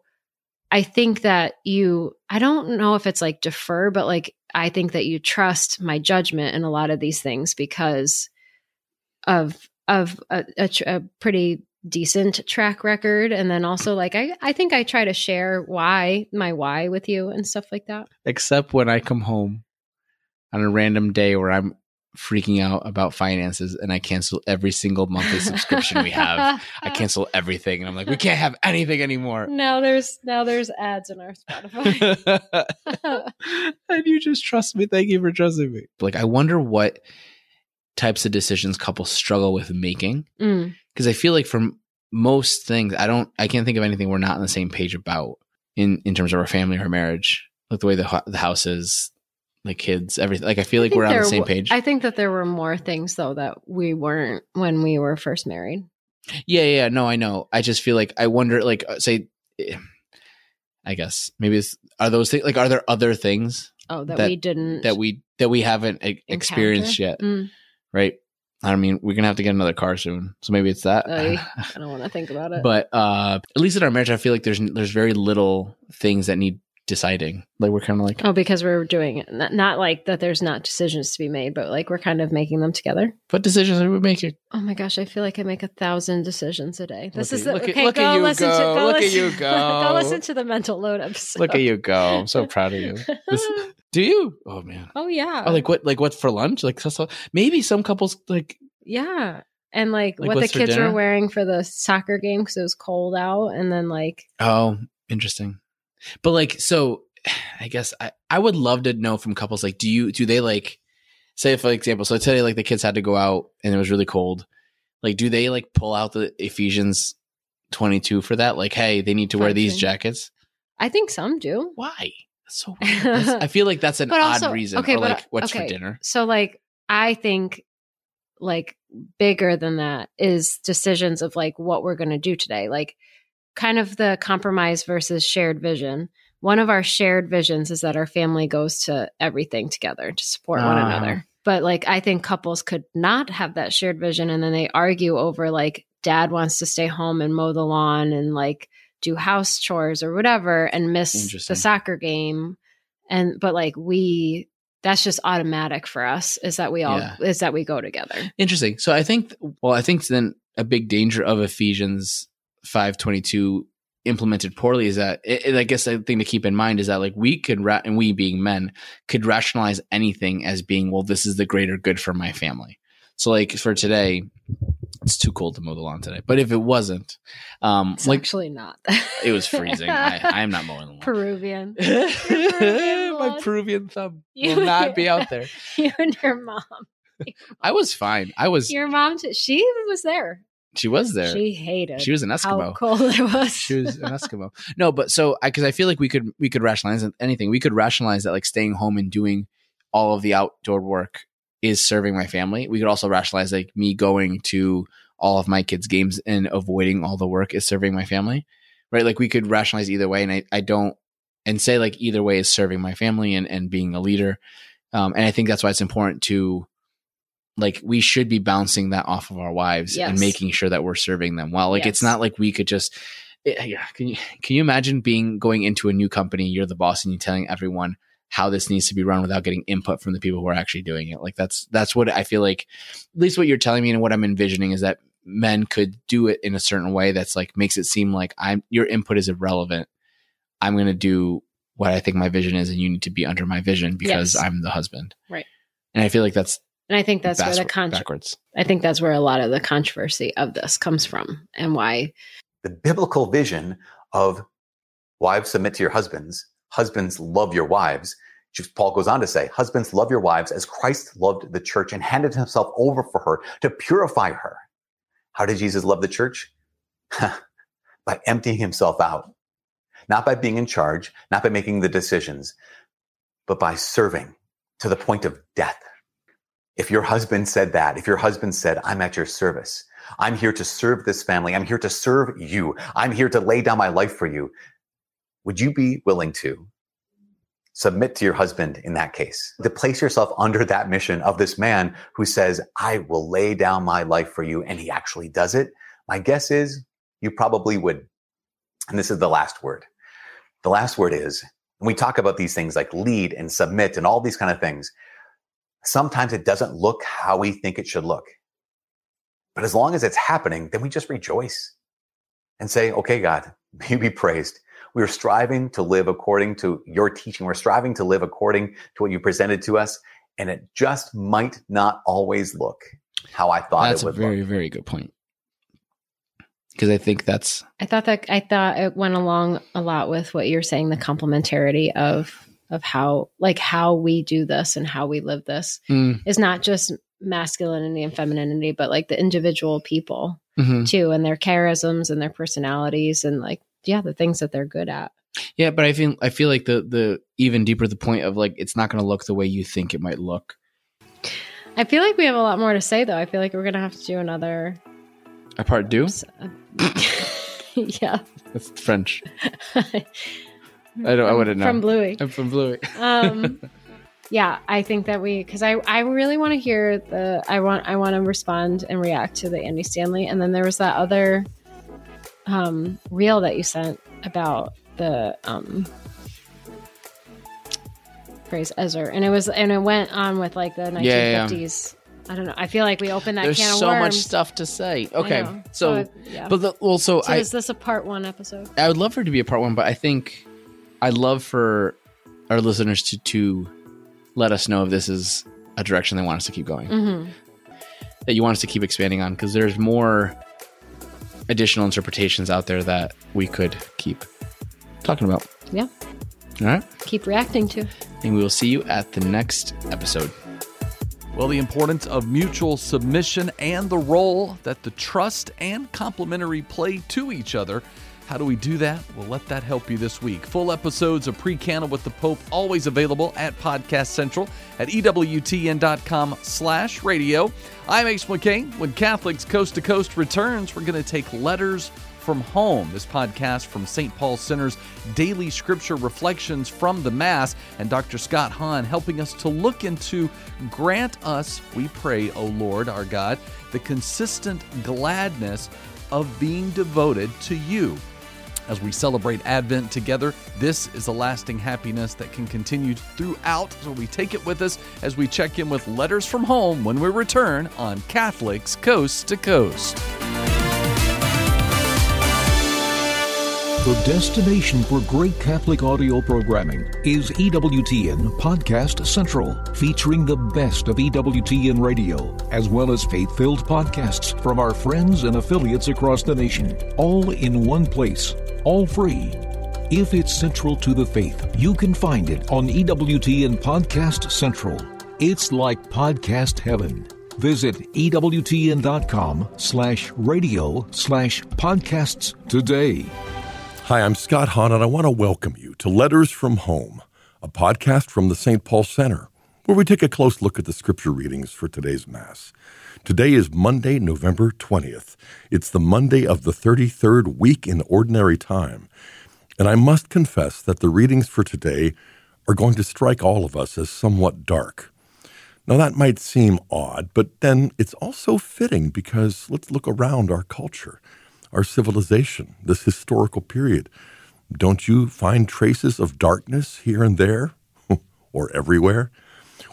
I think that you I don't know if it's like defer, but like I think that you trust my judgment in a lot of these things because of of a, a, a pretty decent track record, and then also like I I think I try to share why my why with you and stuff like that. Except when I come home on a random day where I'm freaking out about finances and I cancel every single monthly subscription we have. I *laughs* cancel everything and I'm like, we can't have anything anymore. Now there's now there's ads in our Spotify. *laughs* and you just trust me. Thank you for trusting me. Like, I wonder what types of decisions couples struggle with making. Mm. Because I feel like from most things, I don't, I can't think of anything we're not on the same page about in, in terms of our family or marriage. Like the way the, the house is, like kids, everything. Like, I feel like think we're on the same page. I think that there were more things though that we weren't when we were first married. Yeah, yeah, no, I know. I just feel like I wonder, like, uh, say, eh, I guess maybe it's are those things like are there other things Oh, that, That- we didn't that we that we haven't e- experienced yet, Mm, right? I mean, we're gonna have to get another car soon, so maybe it's that. Oy. *laughs* I don't want to think about it. but uh at least in our marriage, I feel like there's there's very little things that need deciding. Like we're kind of like, oh, because we're doing it. Not, not like that. There's not decisions to be made, but like we're kind of making them together. what decisions are we making? Oh my gosh, I feel like I make a thousand decisions a day. This Look is at- the, look okay. look at go you listen to go. go Look at listen, you *laughs* go. go listen to the mental load episode. Look at you go! I'm so proud of you. This- *laughs* do you? Oh man. oh yeah. Oh, like what? Like what for lunch? Like so, maybe some couples like Yeah. And like, Like, what the kids were wearing for the soccer game because it was cold out. And then like, Oh, interesting. But like, so I guess I, I would love to know from couples, like, do you, do they like, say for example, so today, like the kids had to go out and it was really cold. Like, do they like pull out the Ephesians 22 for that? Like, hey, they need to wear these jackets. I think some do. Why? That's so weird. That's- I feel like that's an *laughs* But odd also- reason. okay, or but, like, what's okay. for dinner? So like, I think like bigger than that is decisions of like what we're going to do today. Like, kind of the compromise versus shared vision. One of our shared visions is that our family goes to everything together to support one Ah. another. But like, I think couples could not have that shared vision and then they argue over like, dad wants to stay home and mow the lawn and like do house chores or whatever and miss the soccer game. And, but like, we, that's just automatic for us is that we all, Yeah. is that we go together. Interesting. So I think, well, I think then a big danger of Ephesians five twenty two implemented poorly is that, it, it- I guess the thing to keep in mind is that like we could, ra- and we being men could rationalize anything as being, well, this is the greater good for my family. So like for today, it's too cold to mow the lawn today. But if it wasn't, um, It's like actually not. it was freezing. I, am not mowing the lawn. Peruvian. *laughs* My. Peruvian thumb *laughs* You- will not be out there. *laughs* you and your mom. I was fine. I was. Your mom, she was there. She was there. She hated. She was an Eskimo. how cold it was. she was an Eskimo. No, but so I because I feel like we could we could rationalize anything. We could rationalize that like staying home and doing all of the outdoor work is serving my family. We could also rationalize like me going to all of my kids' games and avoiding all the work is serving my family. Right? Like we could rationalize either way, and I, I don't and say like either way is serving my family and, and being a leader. Um, and I think that's why it's important to like we should be bouncing that off of our wives and making sure that we're serving them well. Like it's not like we could just eh, yeah. Can you can you imagine being going into a new company? You're the boss, and you're telling everyone how this needs to be run without getting input from the people who are actually doing it. Like that's that's what I feel like. At least what you're telling me and what I'm envisioning is that men could do it in a certain way that's like makes it seem like I'm your input is irrelevant. I'm going to do what I think my vision is, and you need to be under my vision because Yes. I'm the husband. Right. And I feel like that's and I think that's where the bas- con- backwards. I think that's where a lot of the controversy of this comes from, and why. the biblical vision of wives submit to your husbands, husbands love your wives. Just- Paul goes on to say, husbands love your wives as Christ loved the church and handed himself over for her to purify her. How did Jesus love the church? *laughs* by emptying himself out, not by being in charge, not by making the decisions, but by serving to the point of death. If your husband said that, if your husband said, I'm at your service, I'm here to serve this family. I'm here to serve you. I'm here to lay down my life for you. Would you be willing to submit to your husband in that case? To place yourself under that mission of this man who says, I will lay down my life for you. And he actually does it. My guess is you probably would. And this is the last word. The last word is, we talk about these things like lead and submit and all these kind of things, sometimes it doesn't look how we think it should look. But as long as it's happening, then we just rejoice and say, okay, God, *laughs* may be praised. We are striving to live according to your teaching. We're striving to live according to what you presented to us. And it just might not always look how I thought That's it a would very, look. very very good point. Because I think that's I thought that I thought it went along a lot with what you're saying, the complementarity of of how like how we do this and how we live this mm, is not just masculinity and femininity, but like the individual people mhm. too, and their charisms and their personalities and like yeah, the things that they're good at. yeah. But I feel I feel like the the even deeper the point of like it's not going to look the way you think it might look. I feel like we have a lot more to say though. I feel like we're gonna have to do another. A part do *laughs* yeah, that's French. *laughs* I don't. I wouldn't know. from Bluey. I'm from Bluey. um *laughs* yeah i think that we because i i really want to hear the i want i want to respond and react to the andy stanley and then there was that other um reel that you sent about the um praise ezra and it was and it went on with like the 1950s Yeah, yeah. i don't know i feel like we opened that There's can of so much stuff to say. Okay, know. so, yeah but the, well, so, so I is this a part one episode I would love for it to be a part one, but I think I'd love for our listeners to to let us know if this is a direction they want us to keep going, mm-hmm. that you want us to keep expanding on, because there's more additional interpretations out there that we could keep talking about. yeah All right, keep reacting to and we will see you at the next episode. Well, the importance of mutual submission and the role that the trust and complementary play to each other. How do we do that? We'll let that help you this week. Full episodes of Pre-Cana with the Pope always available at Podcast Central at EWTN.com slash radio. I'm Ace McKay. When Catholics Coast to Coast returns, we're going to take letters from home. This podcast from St. Paul Center's daily scripture reflections from the Mass, and Dr. Scott Hahn helping us to look into grant us, we pray, O Lord our God, the consistent gladness of being devoted to you. As we celebrate Advent together, this is a lasting happiness that can continue throughout. So we take it with us as we check in with letters from home when we return on Catholics Coast to Coast. The destination for great Catholic audio programming is EWTN Podcast Central, featuring the best of EWTN radio, as well as faith filled podcasts from our friends and affiliates across the nation, all in one place, all free. If it's central to the faith, you can find it on EWTN Podcast Central. It's like podcast heaven. Visit EWTN.com slash radio slash podcasts today. Hi, I'm Scott Hahn, and I want to welcome you to Letters from Home, a podcast from the St. Paul Center, where we take a close look at the scripture readings for today's Mass. Today is Monday, November 20th. It's the Monday of the 33rd week in Ordinary Time. And I must confess that the readings for today are going to strike all of us as somewhat dark. Now, that might seem odd, but then it's also fitting because let's look around our culture, our civilization, this historical period. Don't you find traces of darkness here and there *laughs* or everywhere?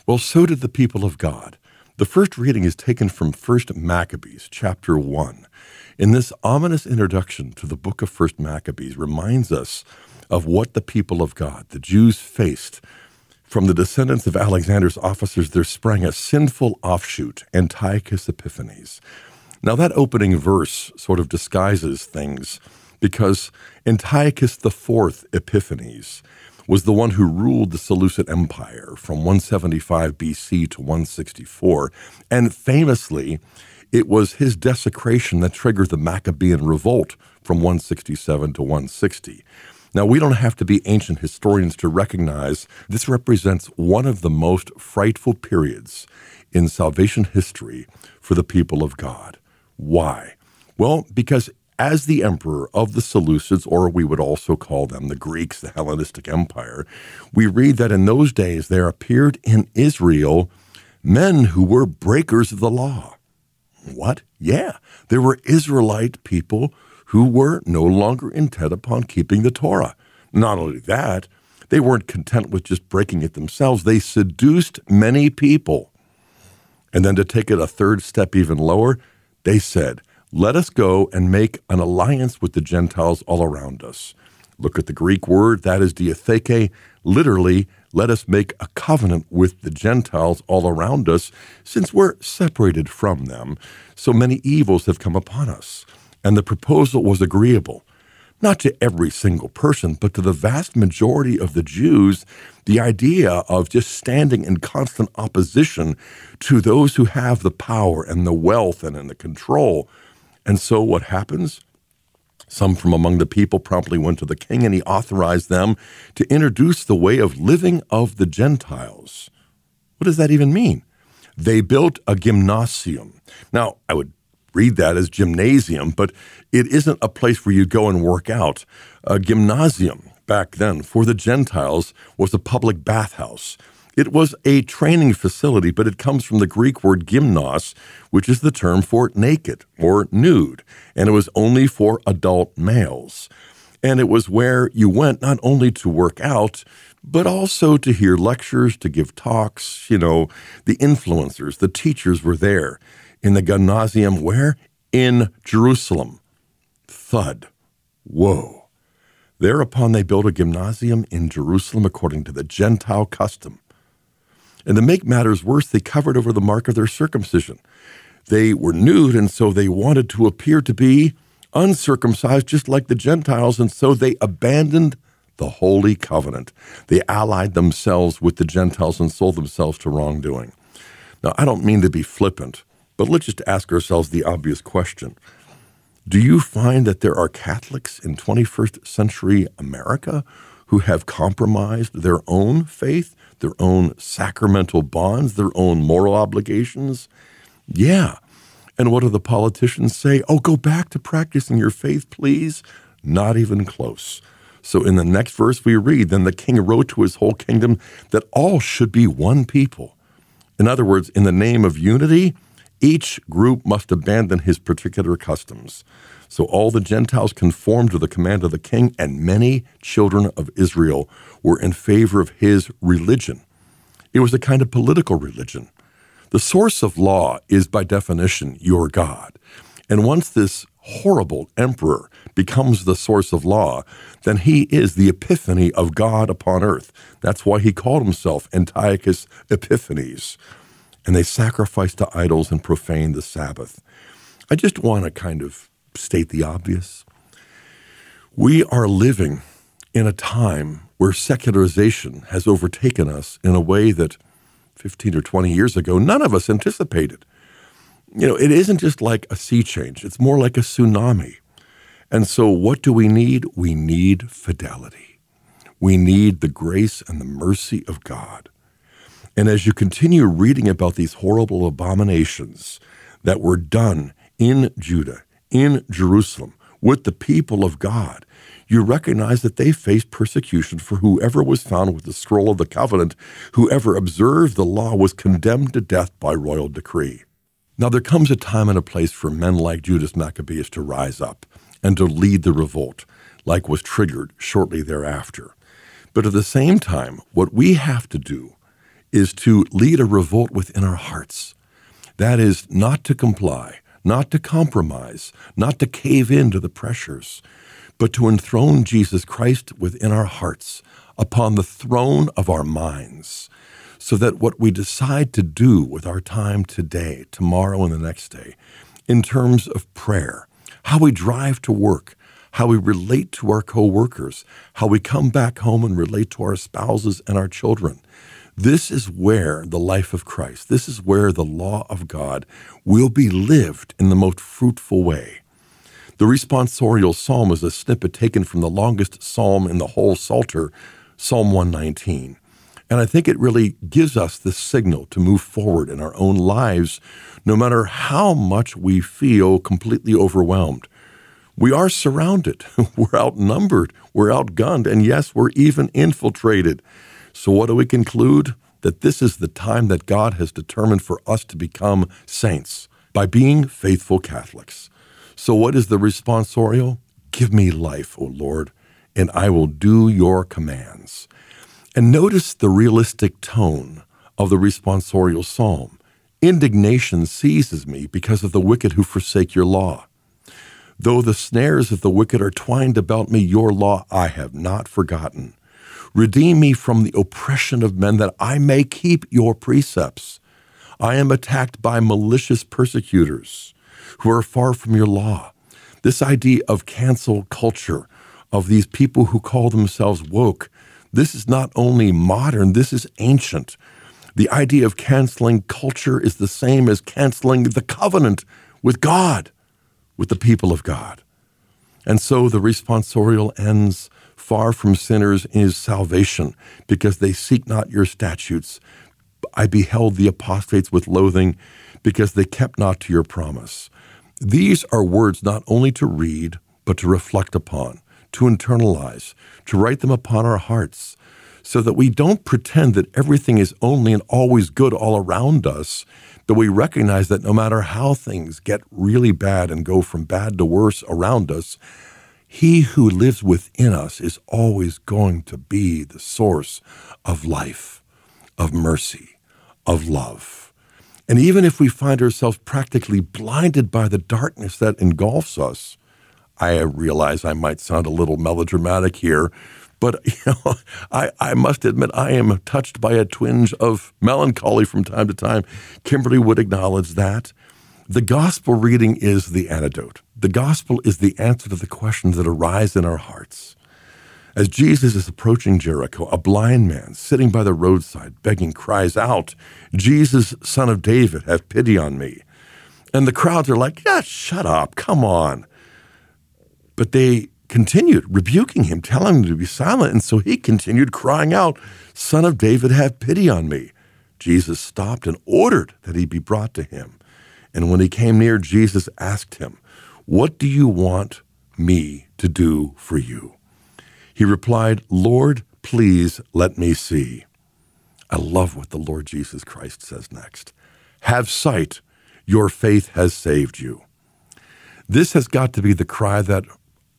Well, so did the people of God. The first reading is taken from 1 Maccabees, chapter 1. In this ominous introduction to the book of 1 Maccabees reminds us of what the people of God, the Jews, faced from the descendants of Alexander's officers, there sprang a sinful offshoot, Antiochus Epiphanes. Now, that opening verse sort of disguises things because Antiochus IV Epiphanes was the one who ruled the Seleucid Empire from 175 BC to 164. And famously, it was his desecration that triggered the Maccabean revolt from 167 to 160. Now, we don't have to be ancient historians to recognize this represents one of the most frightful periods in salvation history for the people of God. Why? Well, because as the emperor of the Seleucids, or we would also call them the Greeks, the Hellenistic Empire, we read that in those days there appeared in Israel men who were breakers of the law. What? Yeah, there were Israelite people who were no longer intent upon keeping the Torah. Not only that, they weren't content with just breaking it themselves, they seduced many people. And then to take it a third step even lower, they said, Let us go and make an alliance with the Gentiles all around us. Look at the Greek word, that is diatheke, literally, let us make a covenant with the Gentiles all around us, since we're separated from them. So many evils have come upon us. And the proposal was agreeable not to every single person, but to the vast majority of the Jews, the idea of just standing in constant opposition to those who have the power and the wealth and, and the control. And so what happens? Some from among the people promptly went to the king, and he authorized them to introduce the way of living of the Gentiles. What does that even mean? They built a gymnasium. Now, I would read that as gymnasium, but it isn't a place where you go and work out. A gymnasium back then for the Gentiles was a public bathhouse. It was a training facility, but it comes from the Greek word gymnos, which is the term for naked or nude, and it was only for adult males. And it was where you went not only to work out, but also to hear lectures, to give talks. You know, the influencers, the teachers were there in the gymnasium where? In Jerusalem. Thud. Whoa. Thereupon they built a gymnasium in Jerusalem according to the Gentile custom. And to make matters worse, they covered over the mark of their circumcision. They were nude, and so they wanted to appear to be uncircumcised, just like the Gentiles, and so they abandoned the holy covenant. They allied themselves with the Gentiles and sold themselves to wrongdoing. Now, I don't mean to be flippant, but let's just ask ourselves the obvious question Do you find that there are Catholics in 21st century America who have compromised their own faith, their own sacramental bonds, their own moral obligations? Yeah. And what do the politicians say? Oh, go back to practicing your faith, please. Not even close. So in the next verse we read, then the king wrote to his whole kingdom that all should be one people. In other words, in the name of unity, each group must abandon his particular customs. So all the Gentiles conformed to the command of the king, and many children of Israel were in favor of his religion. It was a kind of political religion. The source of law is, by definition, your God. And once this horrible emperor becomes the source of law, then he is the epiphany of God upon earth. That's why he called himself Antiochus Epiphanes and they sacrifice to idols and profane the Sabbath. I just want to kind of state the obvious. We are living in a time where secularization has overtaken us in a way that 15 or 20 years ago none of us anticipated. You know, it isn't just like a sea change, it's more like a tsunami. And so, what do we need? We need fidelity. We need the grace and the mercy of God. And as you continue reading about these horrible abominations that were done in Judah, in Jerusalem, with the people of God, you recognize that they faced persecution for whoever was found with the scroll of the covenant, whoever observed the law was condemned to death by royal decree. Now there comes a time and a place for men like Judas Maccabeus to rise up and to lead the revolt, like was triggered shortly thereafter. But at the same time, what we have to do is to lead a revolt within our hearts. That is, not to comply, not to compromise, not to cave in to the pressures, but to enthrone Jesus Christ within our hearts, upon the throne of our minds, so that what we decide to do with our time today, tomorrow, and the next day, in terms of prayer, how we drive to work, how we relate to our coworkers, how we come back home and relate to our spouses and our children, this is where the life of Christ, this is where the law of God will be lived in the most fruitful way. The responsorial psalm is a snippet taken from the longest psalm in the whole Psalter, Psalm 119. And I think it really gives us the signal to move forward in our own lives, no matter how much we feel completely overwhelmed. We are surrounded, *laughs* we're outnumbered, we're outgunned, and yes, we're even infiltrated. So, what do we conclude? That this is the time that God has determined for us to become saints by being faithful Catholics. So, what is the responsorial? Give me life, O Lord, and I will do your commands. And notice the realistic tone of the responsorial psalm. Indignation seizes me because of the wicked who forsake your law. Though the snares of the wicked are twined about me, your law I have not forgotten. Redeem me from the oppression of men that I may keep your precepts. I am attacked by malicious persecutors who are far from your law. This idea of cancel culture, of these people who call themselves woke, this is not only modern, this is ancient. The idea of canceling culture is the same as canceling the covenant with God with the people of God. And so the responsorial ends far from sinners is salvation, because they seek not your statutes. I beheld the apostates with loathing, because they kept not to your promise. These are words not only to read, but to reflect upon, to internalize, to write them upon our hearts, so that we don't pretend that everything is only and always good all around us, that we recognize that no matter how things get really bad and go from bad to worse around us, he who lives within us is always going to be the source of life, of mercy, of love. And even if we find ourselves practically blinded by the darkness that engulfs us, I realize I might sound a little melodramatic here, but *laughs* you know, I, I must admit I am touched by a twinge of melancholy from time to time. Kimberly would acknowledge that. The gospel reading is the antidote. The gospel is the answer to the questions that arise in our hearts. As Jesus is approaching Jericho, a blind man sitting by the roadside begging cries out, Jesus, son of David, have pity on me. And the crowds are like, yeah, shut up, come on. But they continued rebuking him, telling him to be silent. And so he continued crying out, Son of David, have pity on me. Jesus stopped and ordered that he be brought to him. And when he came near, Jesus asked him, What do you want me to do for you? He replied, Lord, please let me see. I love what the Lord Jesus Christ says next. Have sight, your faith has saved you. This has got to be the cry that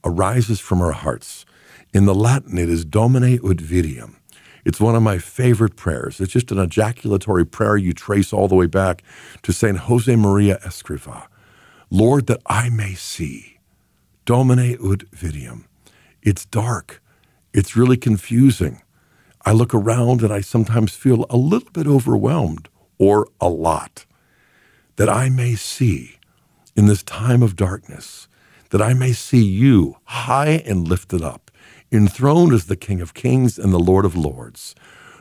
arises from our hearts. In the Latin, it is Domine ut videam. It's one of my favorite prayers. It's just an ejaculatory prayer you trace all the way back to St. Jose Maria Escriva. Lord, that I may see. Domine ut videam. It's dark. It's really confusing. I look around and I sometimes feel a little bit overwhelmed or a lot. That I may see in this time of darkness that I may see you high and lifted up, enthroned as the King of Kings and the Lord of Lords.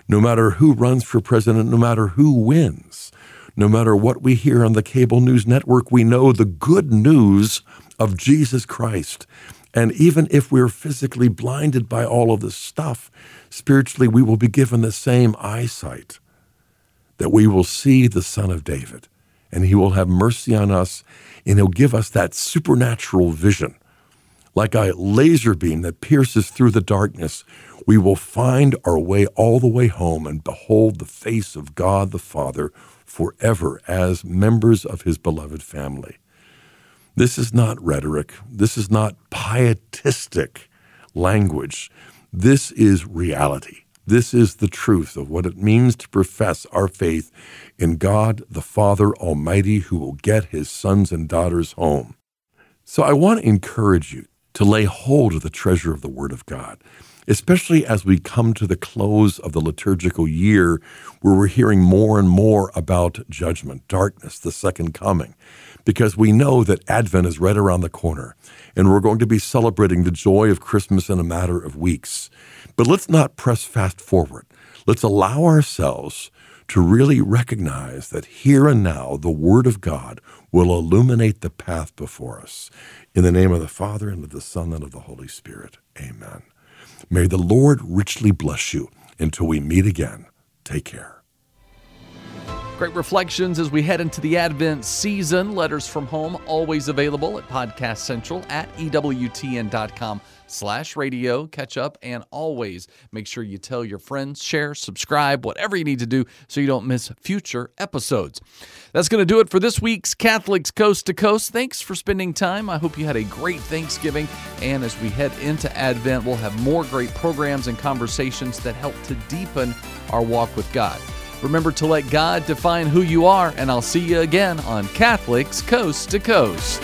No matter who runs for president, no matter who wins, no matter what we hear on the cable news network, we know the good news of Jesus Christ. And even if we're physically blinded by all of this stuff, spiritually we will be given the same eyesight that we will see the Son of David and he will have mercy on us and he'll give us that supernatural vision. Like a laser beam that pierces through the darkness, we will find our way all the way home and behold the face of God the Father forever as members of his beloved family. This is not rhetoric. This is not pietistic language. This is reality. This is the truth of what it means to profess our faith in God the Father Almighty who will get his sons and daughters home. So I want to encourage you to lay hold of the treasure of the Word of God, especially as we come to the close of the liturgical year where we're hearing more and more about judgment, darkness, the second coming, because we know that Advent is right around the corner and we're going to be celebrating the joy of Christmas in a matter of weeks. But let's not press fast forward. Let's allow ourselves to really recognize that here and now the Word of God will illuminate the path before us. In the name of the Father, and of the Son, and of the Holy Spirit. Amen. May the Lord richly bless you until we meet again. Take care. Great reflections as we head into the Advent season. Letters from Home, always available at Podcast Central at EWTN.com slash radio. Catch up and always make sure you tell your friends, share, subscribe, whatever you need to do so you don't miss future episodes. That's going to do it for this week's Catholics Coast to Coast. Thanks for spending time. I hope you had a great Thanksgiving. And as we head into Advent, we'll have more great programs and conversations that help to deepen our walk with God. Remember to let God define who you are, and I'll see you again on Catholics Coast to Coast.